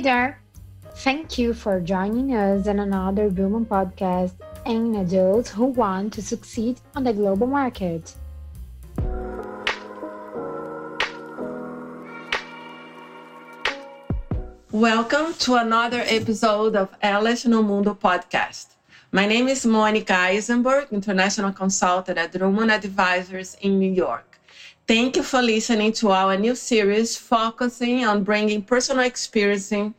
Hey there! Thank you for joining us in another Woman podcast aimed at those who want to succeed on the global market. Welcome to another episode of Elas no Mundo podcast. My name is Monica Eisenberg, international consultant at Drummond Advisors in New York. Thank you for listening to our new series focusing on bringing personal experiencing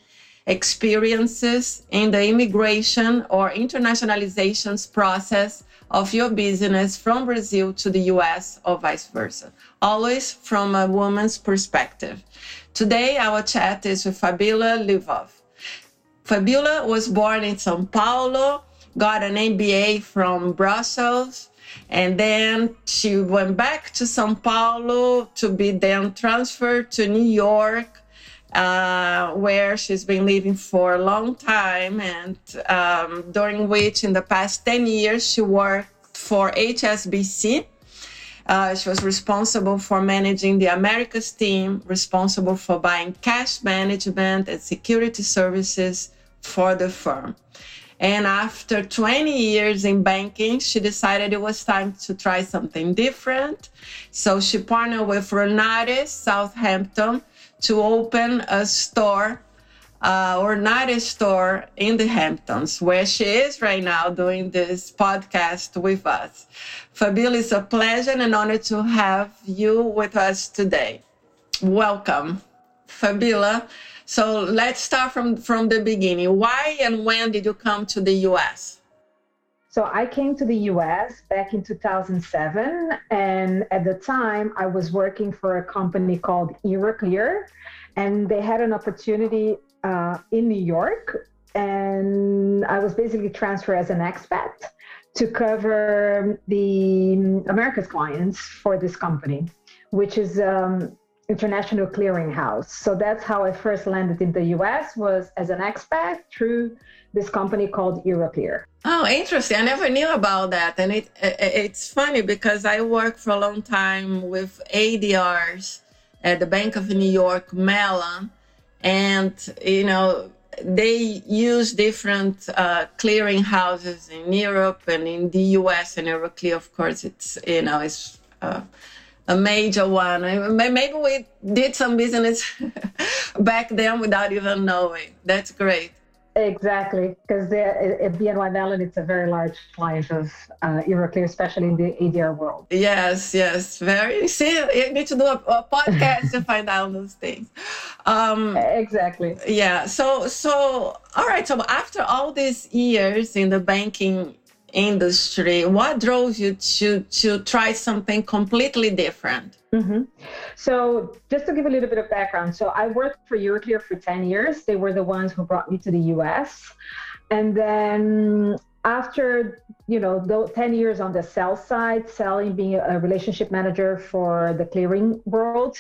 experiences in the immigration or internationalizations process of your business from Brazil to the US or vice versa, always from a woman's perspective. Today, our chat is with Fabiola Livov. Fabiola was born in Sao Paulo, got an MBA from Brussels, and then she went back to Sao Paulo to be then transferred to New York, uh, where she's been living for a long time, and um, during which, in the past 10 years, she worked for HSBC. Uh, she was responsible for managing the Americas team, responsible for buying cash management and security services for the firm. And after 20 years in banking, she decided it was time to try something different. So she partnered with Ornare's Southampton to open a store, uh, Ornare's store in the Hamptons, where she is right now doing this podcast with us. Fabiola, it's a pleasure and an honor to have you with us today. Welcome, Fabiola. So let's start from, from the beginning. Why and when did you come to the US? So I came to the US back in 2007. And at the time, I was working for a company called Euroclear. And they had an opportunity uh, in New York. And I was basically transferred as an expat to cover the America's clients for this company, which is um, international clearinghouse. So that's how I first landed in the US was as an expat through this company called Euroclear. Oh, interesting. I never knew about that. And it, it's funny because I worked for a long time with ADRs at the Bank of New York Mellon. And, you know, they use different uh, clearing houses in Europe and in the US and Euroclear, of course, it's, you know, it's uh, a major one. Maybe we did some business back then without even knowing. That's great. Exactly, because at BNY Mellon, it's a very large client of uh, Euroclear, especially in the ADR world. Yes, yes, very. See, you need to do a, a podcast to find out those things. Um, exactly. Yeah. So, so all right. So after all these years in the banking industry what drove you to to try something completely different mm-hmm. so just to give a little bit of background so i worked for euroclear for 10 years they were the ones who brought me to the us and then after you know those 10 years on the sell side selling being a relationship manager for the clearing world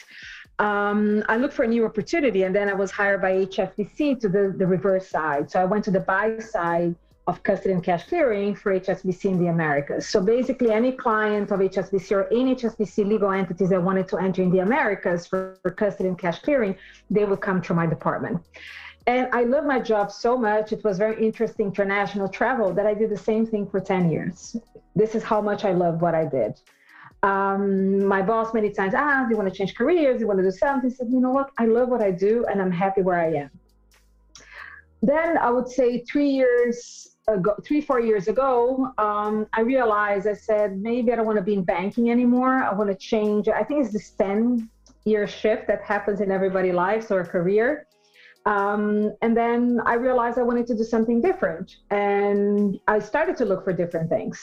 um, I looked for a new opportunity and then I was hired by HSBC to the, the reverse side. So I went to the buy side of custody and cash clearing for HSBC in the Americas. So basically, any client of HSBC or any HSBC legal entities that wanted to enter in the Americas for, for custody and cash clearing, they would come to my department. And I love my job so much. It was very interesting international travel that I did the same thing for 10 years. This is how much I love what I did. Um, my boss many times, ah, do you want to change careers? Do you want to do something? Said, you know what? I love what I do and I'm happy where I am. Then I would say three years ago, three, four years ago, um, I realized I said, maybe I don't want to be in banking anymore. I want to change. I think it's this 10 year shift that happens in everybody's lives or career. Um, and then I realized I wanted to do something different. And I started to look for different things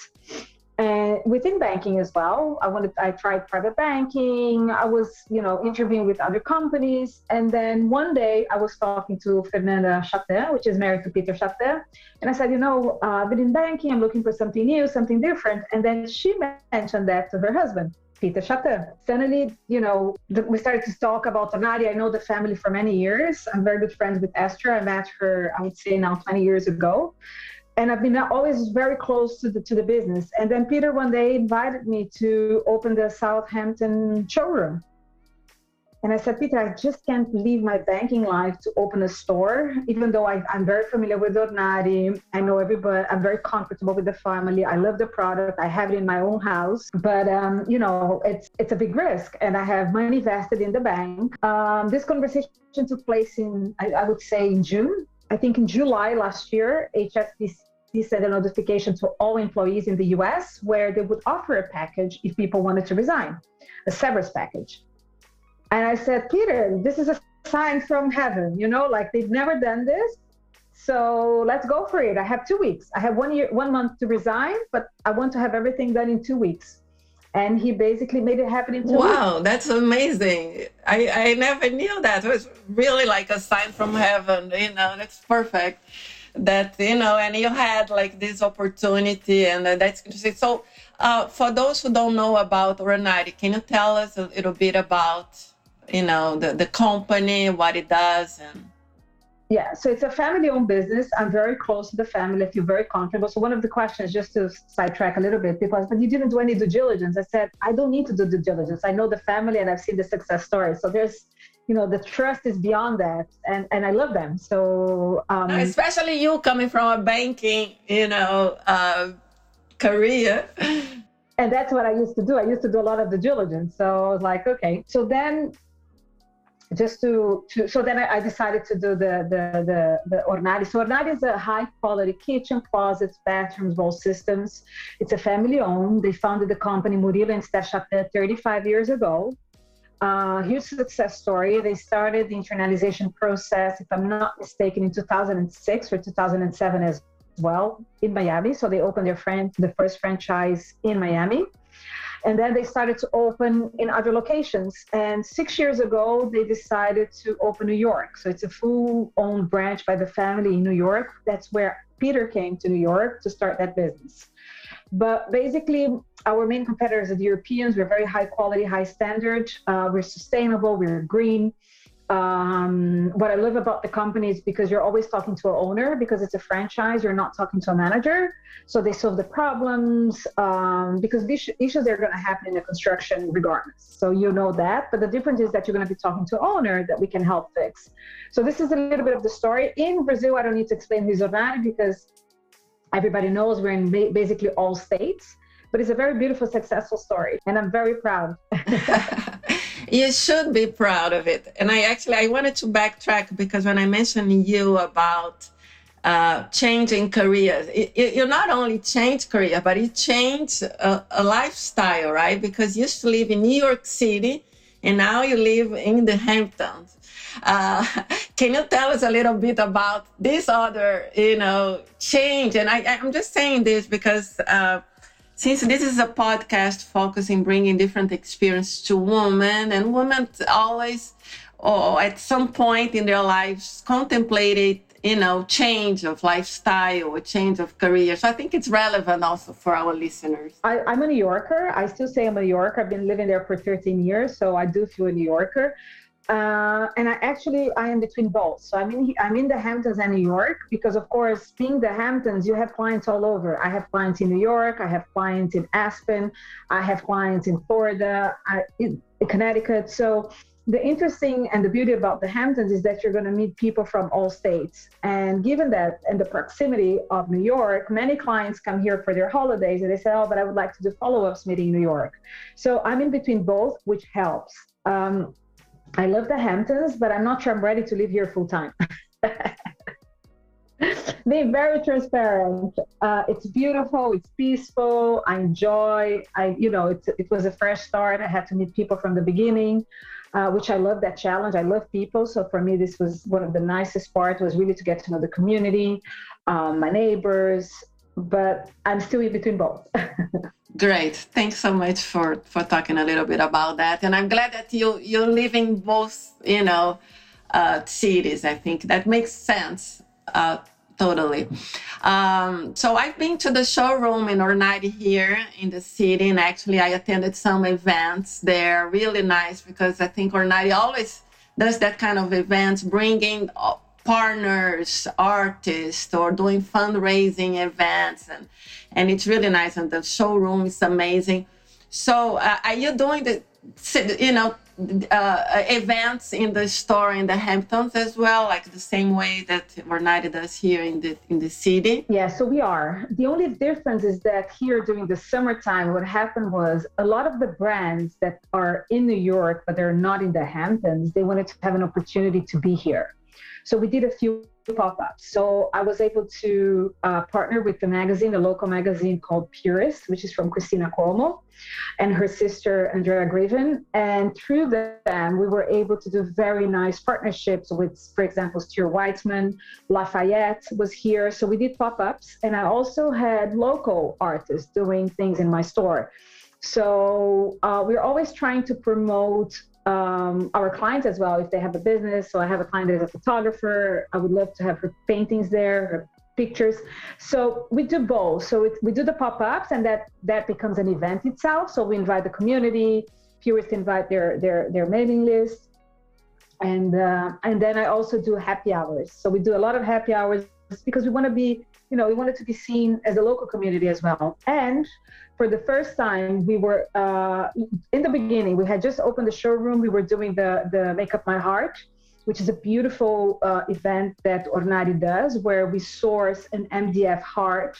and within banking as well i wanted i tried private banking i was you know interviewing with other companies and then one day i was talking to fernanda Schattan, which is married to peter Schattan, and i said you know uh, i've been in banking i'm looking for something new something different and then she mentioned that to her husband Peter Schattan. Suddenly, you know, we started to talk about Tanari. I know the family for many years. I'm very good friends with Esther. I met her, I would say now 20 years ago and I've been always very close to the to the business. And then Peter one day invited me to open the Southampton showroom. And I said, Peter, I just can't leave my banking life to open a store, even though I, am very familiar with Ornare. I know everybody, I'm very comfortable with the family. I love the product. I have it in my own house. But, um, you know, it's it's a big risk. And I have money vested in the bank. Um, this conversation took place in, I, I would say, in June. I think in July last year, HSBC sent a notification to all employees in the US where they would offer a package if people wanted to resign, a severance package. And I said, Peter, this is a sign from heaven, you know, like they've never done this. So let's go for it. I have two weeks. I have one year, one month to resign, but I want to have everything done in two weeks. And he basically made it happen in two wow, weeks. that's amazing. I, I never knew that. It was really like a sign from heaven, you know, that's perfect. That, you know, and you had like this opportunity and that's interesting. So, uh, for those who don't know about Ornare, can you tell us a little bit about you know the, the company what it does and yeah so it's a family owned business. I'm very close to the family. I feel very comfortable. So one of the questions just to sidetrack a little bit ask but you didn't do any due diligence. I said i don't need to do due diligence. I know the family and i've seen the success stories so there's you know the trust is beyond that and and i love them so um, especially you coming from a banking you know uh, career and that's what i used to do i used to do a lot of due diligence so i was like okay so then just to, to so then I, I, decided to do the the the, the Ornare. So Ornare is a high quality kitchen, closets, bathrooms, wall systems. It's a family owned. They founded the company Murilo and Steph 35 years ago. Uh, huge success story. They started the internalization process, if I'm not mistaken, in 2006 or 2007 as well in Miami. So they opened their friend the first franchise in Miami. And then they started to open in other locations. And six years ago, they decided to open New York. So it's a full owned branch by the family in New York. That's where Peter came to New York to start that business. But basically, our main competitors are the Europeans. We're very high quality, high standard. Uh, we're sustainable, we're green um, what I love about the company is because you're always talking to an owner because it's a franchise. You're not talking to a manager, so they solve the problems um, because these issues are going to happen in the construction regardless. So you know that, but the difference is that you're going to be talking to an owner that we can help fix. So this is a little bit of the story. In Brazil, I don't need to explain who's Rizonari because everybody knows we're in basically all states, but it's a very beautiful, successful story, and I'm very proud. you should be proud of it. And I actually I wanted to backtrack because when I mentioned you about uh, changing careers, it, you not only change career, but you changed a, a, lifestyle, right? Because you used to live in New York City, and now you live in the Hamptons. Uh, can you tell us a little bit about this other, you know, change? And I, I'm just saying this because. Uh, since this is a podcast focusing bringing different experience to women and women always or at some point in their lives contemplated you know change of lifestyle or change of career so i think it's relevant also for our listeners I, i'm a new yorker i still say i'm a new yorker i've been living there for 13 years so i do feel a new yorker uh, and I actually I am between both. So I'm in I'm in the Hamptons and New York because of course being the Hamptons you have clients all over. I have clients in New York, I have clients in Aspen, I have clients in Florida, I, in Connecticut. So the interesting and the beauty about the Hamptons is that you're going to meet people from all states. And given that and the proximity of New York, many clients come here for their holidays and they say, "Oh, but I would like to do follow-ups meeting in New York." So I'm in between both, which helps. Um, I love the Hamptons, but I'm not sure I'm ready to live here full time. Being very transparent. Uh, it's beautiful. It's peaceful. I enjoy. I, you know, it's, it was a fresh start. I had to meet people from the beginning, uh, which I love that challenge. I love people. So for me, this was one of the nicest parts was really to get to know the community, um, my neighbors, but I'm still in between both. Great. Thanks so much for for talking a little bit about that. And I'm glad that you you live in both, you know, uh, cities. I think that makes sense. Uh, totally. Um, so I've been to the showroom in Ornare here in the city, and actually I attended some events there. Really nice because I think Ornare always does that kind of events, bringing partners, artists, or doing fundraising events, and and it's really nice. And the showroom is amazing. So, uh, are you doing the, you know, uh, events in the store in the Hamptons as well, like the same way that Ornare does here in the in the city? Yeah, so we are. The only difference is that here during the summertime, what happened was a lot of the brands that are in New York but they're not in the Hamptons, they wanted to have an opportunity to be here. So we did a few pop-ups. So I was able to uh, partner with the magazine, a local magazine called Purist, which is from Cristina Cuomo and her sister Andrea Greeven. And through them, we were able to do very nice partnerships with, for example, Stuart Weitzman, Lafayette was here. So we did pop-ups, and I also had local artists doing things in my store. So uh, we're always trying to promote um, our clients as well if they have a business. So I have a client that is a photographer. I would love to have her paintings there, her pictures. So we do both. So it, we do the pop-ups, and that that becomes an event itself. So we invite the community. Purists invite their their their mailing list, and uh, and then I also do happy hours. So we do a lot of happy hours because we want to be, you know, we wanted to be seen as a local community as well. And for the first time, we were uh, in the beginning. We had just opened the showroom. We were doing the the Make Up My Heart, which is a beautiful uh, event that Ornare does, where we source an MDF heart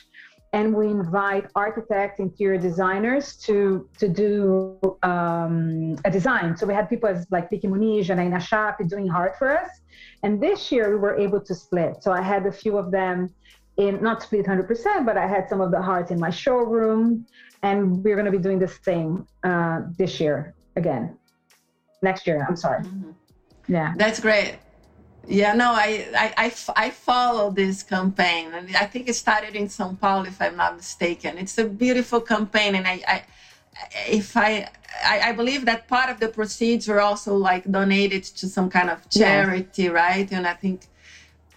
and we invite architects, interior designers to to do um, a design. So we had people as like Vik Muniz and Aina Shapi doing heart for us. And this year we were able to split. So I had a few of them in not split 100%, but I had some of the hearts in my showroom and we're going to be doing the same uh, this year again. Next year i'm sorry. Mm-hmm. yeah. That's great. Yeah no I, I, I i follow this campaign and i think it started in sao paulo if i'm not mistaken. It's a beautiful campaign and i, I if I, I, I believe that part of the proceeds were also like donated to some kind of charity yes. right? And i think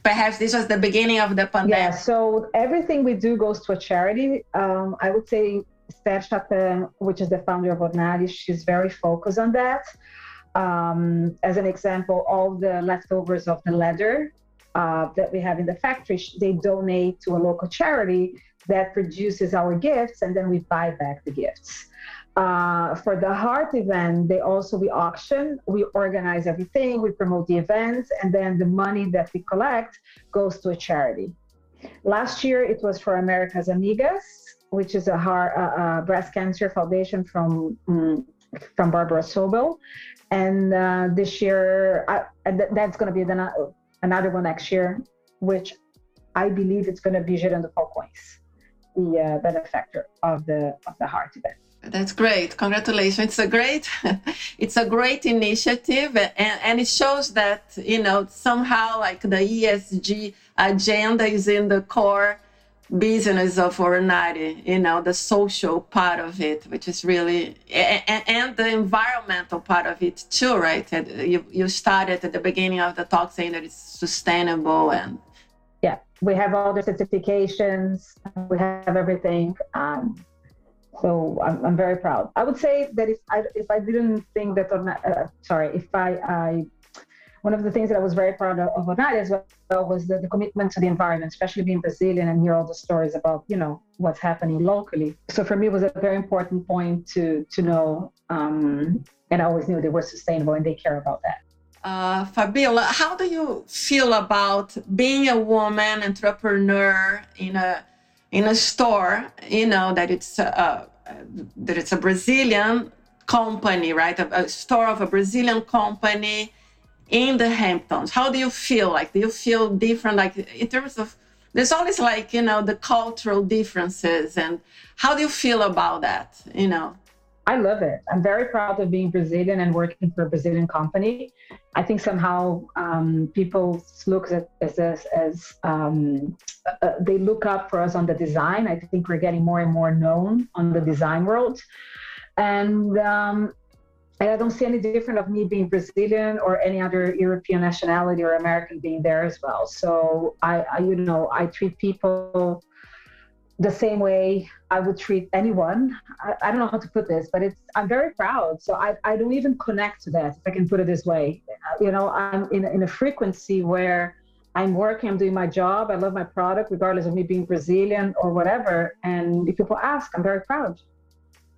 perhaps this was the beginning of the pandemic yeah so everything we do goes to a charity um, i would say Esther Schattan, which is the founder of Ornare, she's very focused on that. Um, as an example, all the leftovers of the leather uh, that we have in the factory, they donate to a local charity that produces our gifts, and then we buy back the gifts. Uh, for the heart event, they also we auction, we organize everything, we promote the events, and then the money that we collect goes to a charity. Last year, it was for America's Amigas, which is a heart, breast cancer foundation from um, from Barbara Sobel, and uh, this year I, th- that's going to be the, another one next year, which I believe it's going to be Gerando Falcões, the uh, benefactor of the of the heart event. That's great. Congratulations. It's a great it's a great initiative and, and it shows that, you know, somehow like the ESG agenda is in the core business of Ornare, you know, the social part of it, which is really, and, and, the environmental part of it too, right? You, you started at the beginning of the talk saying that it's sustainable and. Yeah, we have all the certifications, we have everything. Um, so I'm, I'm very proud. I would say that if I, if I didn't think that, uh, sorry, if I, I one of the things that I was very proud of, of as well was the, the, commitment to the environment, especially being Brazilian and hear all the stories about, you know, what's happening locally. So for me, it was a very important point to to know, um, and I always knew they were sustainable and they care about that. Uh, Fabiola, how do you feel about being a woman entrepreneur in a in a store? You know that it's a, Uh, that it's a Brazilian company, right? A, a store of a Brazilian company in the Hamptons? How do you feel? Like, do you feel different? Like, in terms of, there's always like, you know, the cultural differences. And how do you feel about that? You know? I love it. I'm very proud of being Brazilian and working for a Brazilian company. I think somehow um, people look at as as, as um, uh, uh, they look up for us on the design. I think we're getting more and more known on the design world, and um, and I don't see any different of me being Brazilian or any other European nationality or American being there as well. So I, I you know, I treat people the same way I would treat anyone. I, I, don't know how to put this, but it's I'm very proud. So I, I don't even connect to that, if I can put it this way. You know, I'm in, in a frequency where I'm working, I'm doing my job, I love my product, regardless of me being Brazilian or whatever. And if people ask, I'm very proud.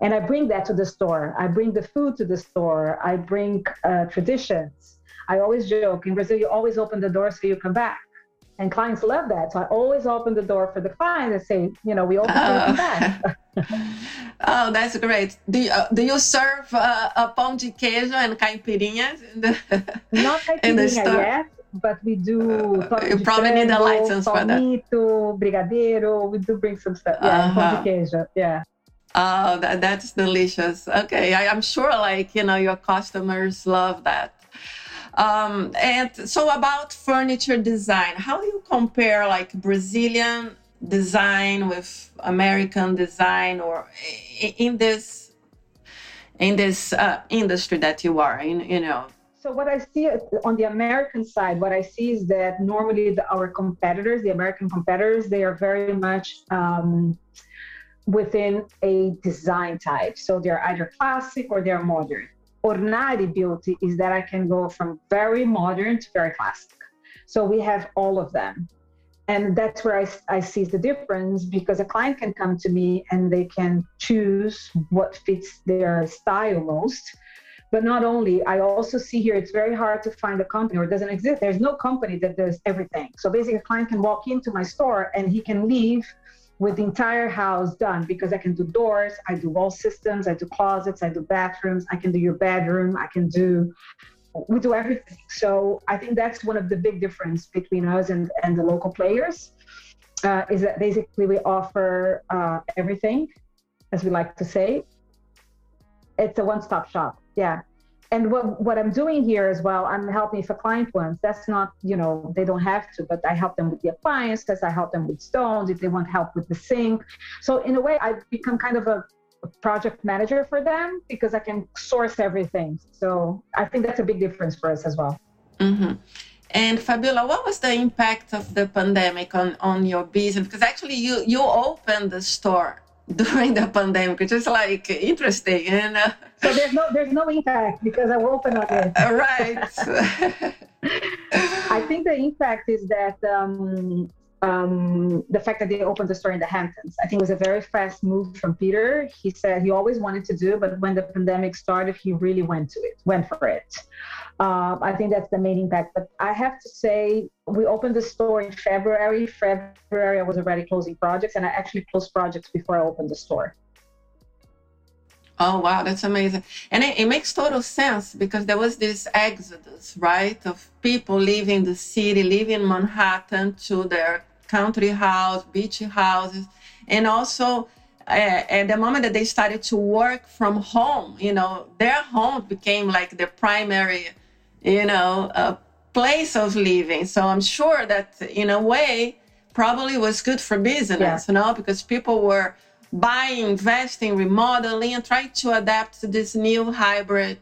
and I bring that to the store. I bring the food to the store. I bring uh, traditions. I always joke in Brazil, you always open the door so you come back. And clients love that. So I always open the door for the client and say, you know, we open come back. oh, that's great. Do you, uh, do you serve uh, a pão de queijo and caipirinhas in the, Not caipirinha yet, but we do. Uh, you probably frango, need a license for that. brigadeiro. We do bring some stuff. Yeah, uh-huh. pão de uh-huh. queijo. Yeah. Oh, that, that's delicious. Okay, I, am sure, like you know, your customers love that. Um, and so about furniture design, how do you compare like Brazilian design with American design, or in this in this uh, industry that you are in? You know. So what I see on the American side, what I see is that normally the, our competitors, the American competitors, they are very much um, within a design type. So they're either classic or they're modern. Ornare beauty is that I can go from very modern to very classic. So we have all of them. And that's where I, I see the difference because a client can come to me and they can choose what fits their style most. But not only, I also see here it's very hard to find a company or doesn't exist. There's no company that does everything. So basically, a client can walk into my store and he can leave with the entire house done because I can do doors, I do wall systems, I do closets, I do bathrooms, I can do your bedroom, I can do we do everything. So I think that's one of the big difference between us and, and the local players uh, is that basically we offer uh, everything, as we like to say. It's a one-stop shop. Yeah and what, what i'm doing here as well i'm helping a client wants that's not you know they don't have to but i help them with the appliances i help them with stones if they want help with the sink so in a way i've become kind of a project manager for them because i can source everything so i think that's a big difference for us as well mm-hmm. And Fabiola, what was the impact of the pandemic on, on your business? Because actually, you you opened the store during the pandemic, which is like interesting. And uh, so there's no there's no impact because I will open up it. right. I think the impact is that um, um, the fact that they opened the store in the Hamptons. I think it was a very fast move from Peter. He said he always wanted to do, but when the pandemic started, he really went to it, went for it. Um, I think that's the main impact. But I have to say, we opened the store in February. February, I was already closing projects, and I actually closed projects before I opened the store. Oh wow, that's amazing. And it, it, makes total sense because there was this exodus, right, of people leaving the city, leaving Manhattan to their country house, beach houses, and also uh, at the moment that they started to work from home, you know, their home became like the primary, you know, uh, place of living. So I'm sure that in a way, probably was good for business, yeah. you know, because people were buying, investing, remodeling, and trying to adapt to this new hybrid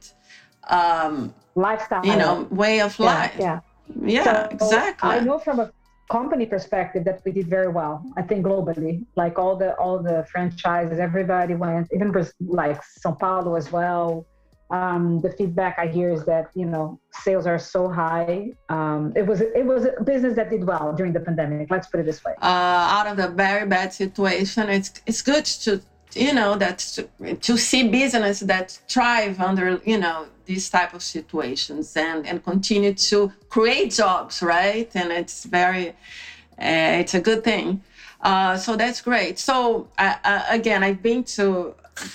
um, lifestyle, you know, way of yeah, life. Yeah, yeah, so exactly. I know from a company perspective that we did very well. I think globally, like all the all the franchises, everybody went, even like São Paulo as well um, the feedback I hear is that you know sales are so high. Um, it was it was a business that did well during the pandemic. Let's put it this way. Uh, out of the very bad situation, it's it's good to you know that to, to see business that thrive under you know these type of situations and and continue to create jobs, right? And it's very uh, it's a good thing. Uh, so that's great. So uh, uh again, I've been to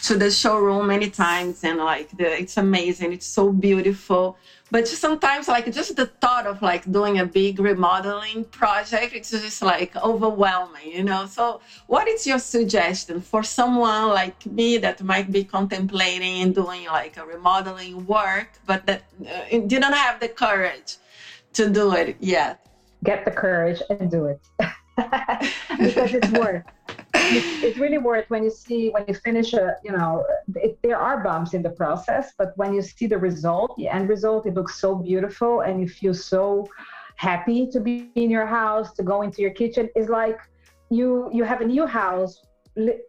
to the showroom many times and like the, it's amazing it's so beautiful but just sometimes like just the thought of like doing a big remodeling project it's just like overwhelming you know? So what is your suggestion for someone like me that might be contemplating doing like a remodeling work but that uh, didn't have the courage to do it yet? Get the courage and do it. Because it's worth it's, it's, really worth when you see when you finish a you know it, there are bumps in the process but when you see the result the end result it looks so beautiful and you feel so happy to be in your house to go into your kitchen. Is like you you have a new house li-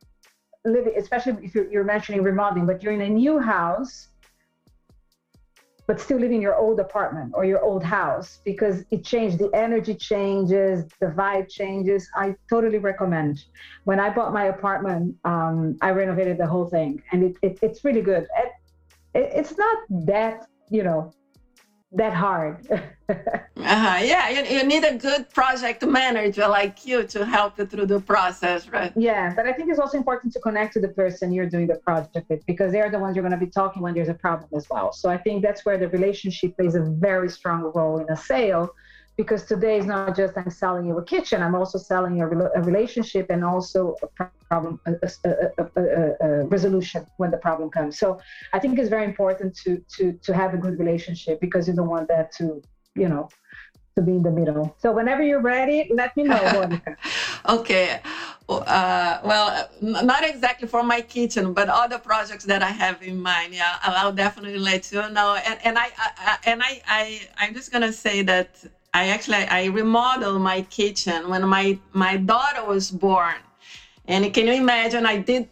living especially if you're, you're mentioning remodeling but you're in a new house but still live in your old apartment or your old house because it changed. The energy changes, the vibe changes. I totally recommend. When I bought my apartment, um, I renovated the whole thing, and it, it it's really good. It, it, it's not that you know that hard. uh-huh. Yeah, you, you need a good project manager like you to help you through the process, right? Yeah, but I think it's also important to connect to the person you're doing the project with because they're the ones you're going to be talking when there's a problem as well. So I think that's where the relationship plays a very strong role in a sale because today is not just I'm selling you a kitchen, I'm also selling a, a relationship and also a problem, a, a, resolution when the problem comes. So I think it's very important to to to have a good relationship because you don't want that to, you know, to be in the middle. So whenever you're ready, let me know, Monica. okay. Uh, well, not exactly for my kitchen, but other projects that I have in mind. Yeah, I'll, definitely let you know. And, and I, I and I, I, I'm just gonna say that I actually I remodeled my kitchen when my my daughter was born. And can you imagine I did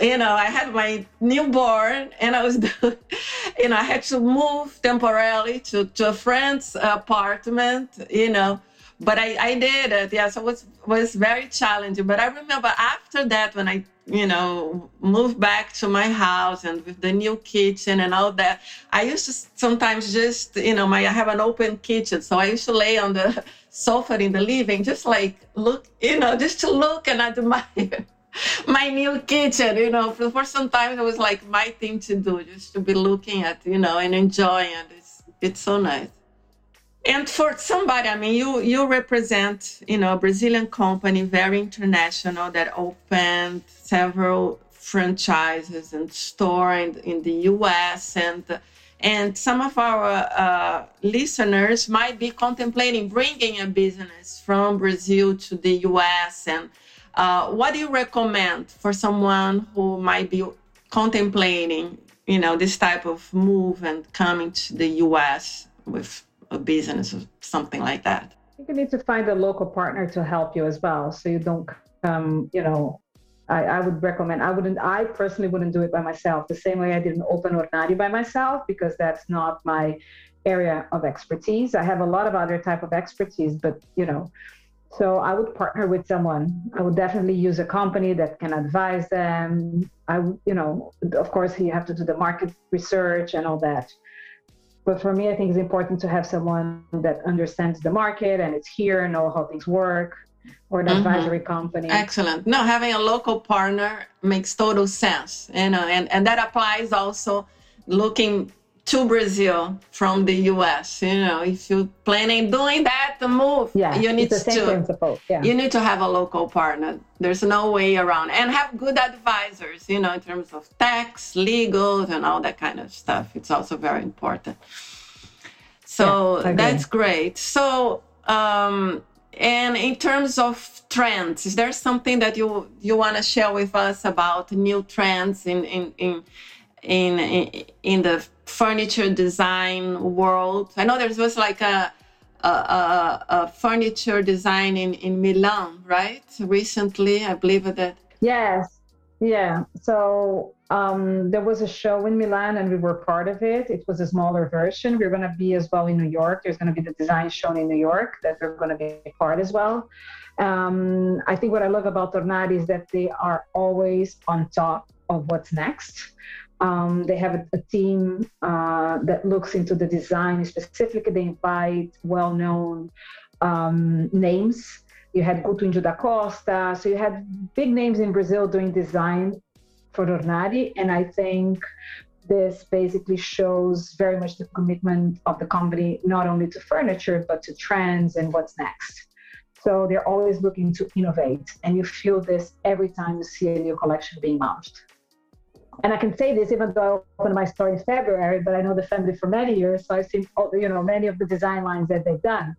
you know, I had my newborn and I was, you know, I had to move temporarily to, to a friend's apartment, you know, but I, I did it. Yeah. So it was, was very challenging. But I remember after that, when I you know, move back to my house and with the new kitchen and all that. I used to sometimes just, you know, my I have an open kitchen, so I used to lay on the sofa in the living, just like look, you know, just to look and admire my new kitchen. You know, for, for some time it was like my thing to do, just to be looking at, you know, and enjoying it. It's it's so nice. And for somebody, I mean, you you represent, you know, a Brazilian company, very international, that opened several franchises and store in, in the U.S. and and some of our uh, listeners might be contemplating bringing a business from Brazil to the U.S. And uh, what do you recommend for someone who might be contemplating, you know, this type of move and coming to the U.S. with a business or something like that. I think You need to find a local partner to help you as well, so you don't you know. I, I would recommend. I wouldn't. I personally wouldn't do it by myself. The same way I didn't open Ornare by myself because that's not my area of expertise. I have a lot of other type of expertise, but you know, so I would partner with someone. I would definitely use a company that can advise them. I, you know, of course, you have to do the market research and all that. But for me, I think it's important to have someone that understands the market and it's here, know how things work, or an mm-hmm. advisory company. Excellent. No, having a local partner makes total sense. You know, and, and that applies also looking to Brazil from the US. You know, if you're planning doing that, the move, yeah, you need to yeah. you need to have a local partner. There's no way around, and have good advisors. You know, in terms of tax, legal, and all that kind of stuff. It's also very important. So yeah, that's great. So. Um, and in terms of trends, is there something that you you want to share with us about new trends in in in in in the furniture design world. I know there was like a a, a, a furniture design in, in Milan, right? Recently, I believe that. Yes, yeah. So um, there was a show in Milan, and we were part of it. It was a smaller version. We're going to be as well in New York. There's going to be the design shown in New York that we're going to be part as well. Um, I think what I love about Tornati is that they are always on top of what's next. Um, they have a, a team uh, that looks into the design. Specifically, they invite well-known um, names. You had Guto da Costa, so you had big names in Brazil doing design for Ornare, and I think this basically shows very much the commitment of the company not only to furniture but to trends and what's next. So they're always looking to innovate, and you feel this every time you see a new collection being launched and I can say this even though I opened my store in February, but I know the family for many years, so I've seen you know many of the design lines that they've done,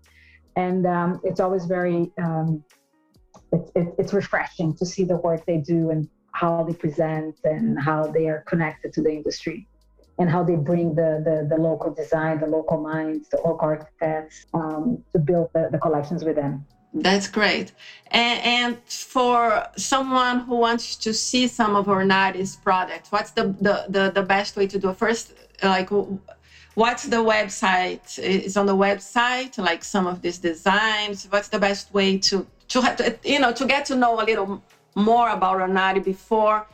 and um, it's always very um, it's, it, it's refreshing to see the work they do and how they present and how they are connected to the industry and how they bring the, the, the local design, the local minds, the local architects um, to build the, the collections with them. That's great. And, and, for someone who wants to see some of Ornare's products, what's the, the, the, the, best way to do it? First, like, what's the website? Is on the website like some of these designs? What's the best way to to, to you know to get to know a little more about Ornare before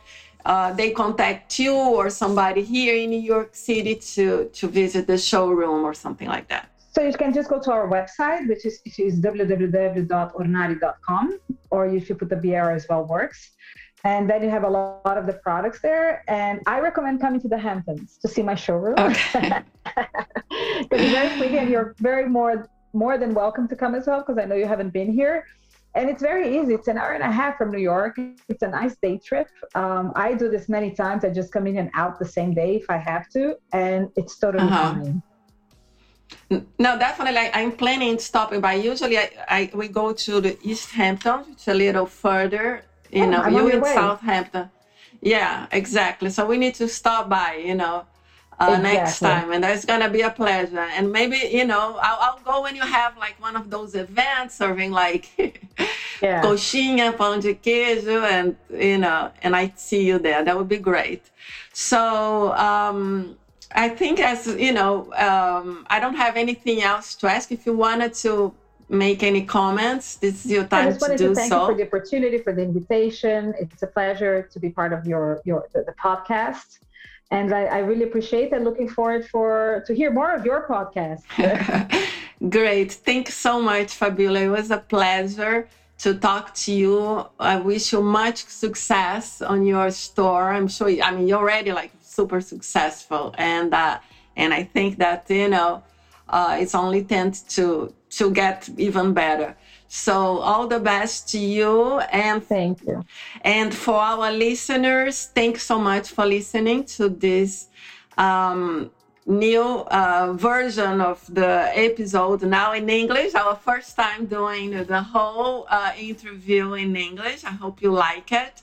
uh, they contact you or somebody here in New York City to to visit the showroom or something like that? So you can just go to our website, which is, which is www.ornare.com, or you should put the BR as well works. And then you have a lot of the products there. And I recommend coming to the Hamptons to see my showroom. Okay. It's very pretty and you're very more more than welcome to come as well, because I know you haven't been here. And it's very easy. It's an hour and a half from New York. It's a nice day trip. Um, I do this many times. I just come in and out the same day if I have to, and it's totally uh-huh. fine. No, definitely. I'm planning stopping by. Usually, I, I we go to the East Hampton. It's a little further. You oh, know, I'm you in way. Southampton. Yeah, exactly. So we need to stop by. You know, uh, exactly. next time, and that's gonna be a pleasure. And maybe you know, I'll, I'll go when you have like one of those events serving like yeah. coxinha, pão de queijo, and you know, and I see you there. That would be great. So. um I think as you know, um, I don't have anything else to ask. If you wanted to make any comments, this is your time I just wanted to do thank so. You for the opportunity, for the invitation. It's a pleasure to be part of your your the, the podcast, and I, I, really appreciate and looking forward for to hear more of your podcast. Great, thanks so much, Fabiola. It was a pleasure to talk to you. I wish you much success on your store. I'm sure. I mean, you're already like super successful and uh, and i think that you know uh, it's only tend to to get even better. So all the best to you and thank you. and for our listeners thanks so much for listening to this um, new uh, version of the episode now in English. Our first time doing the whole uh, interview in English. I hope you like it.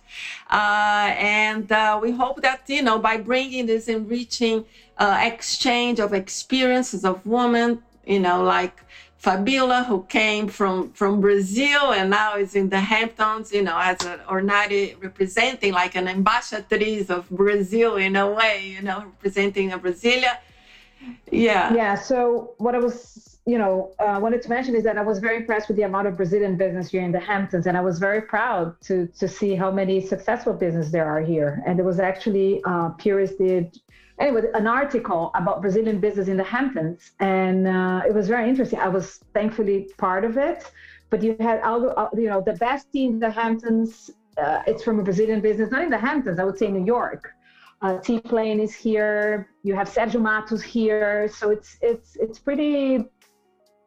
Uh, and uh, we hope that, you know, by bringing this enriching uh, exchange of experiences of women, you know, like Fabiola, who came from, from Brazil and now is in the Hamptons, you know, as an Ornare representing like an ambassadrice of Brazil in a way, you know, representing a Brasilia yeah. Yeah. So what I was, you know, uh, wanted to mention is that I was very impressed with the amount of Brazilian business here in the Hamptons, and I was very proud to to see how many successful business there are here. And there was actually uh, Purist did anyway an article about Brazilian business in the Hamptons, and uh, it was very interesting. I was thankfully part of it, but you had all, uh, you know the best team in the Hamptons. Uh, it's from a Brazilian business, not in the Hamptons, I would say New York uh, T Plane is here. You have Sergio Matos here. So it's it's it's pretty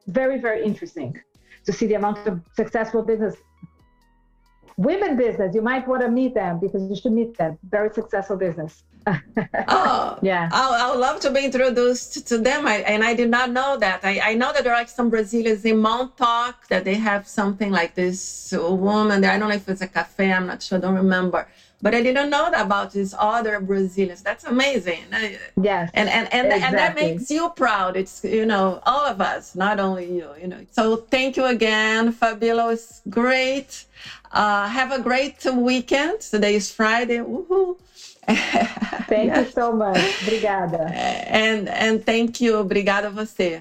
very very interesting to see the amount of successful business women business. You might want to meet them because you should meet them. Very successful business. oh yeah, I would love to be introduced to them. I, and I did not know that. I, I know that there are like some Brazilians in Montauk that they have something like this woman there. I don't know if it's a cafe. I'm not sure. I don't remember but I didn't know about these other Brazilians. That's amazing. Yes. And and and, exactly. and that makes you proud. It's you know all of us, not only you. You know. So thank you again, Fabiola. It's great. Uh, have a great weekend. Today is Friday. Woohoo! thank you so much. Obrigada. And and thank you. Obrigada você.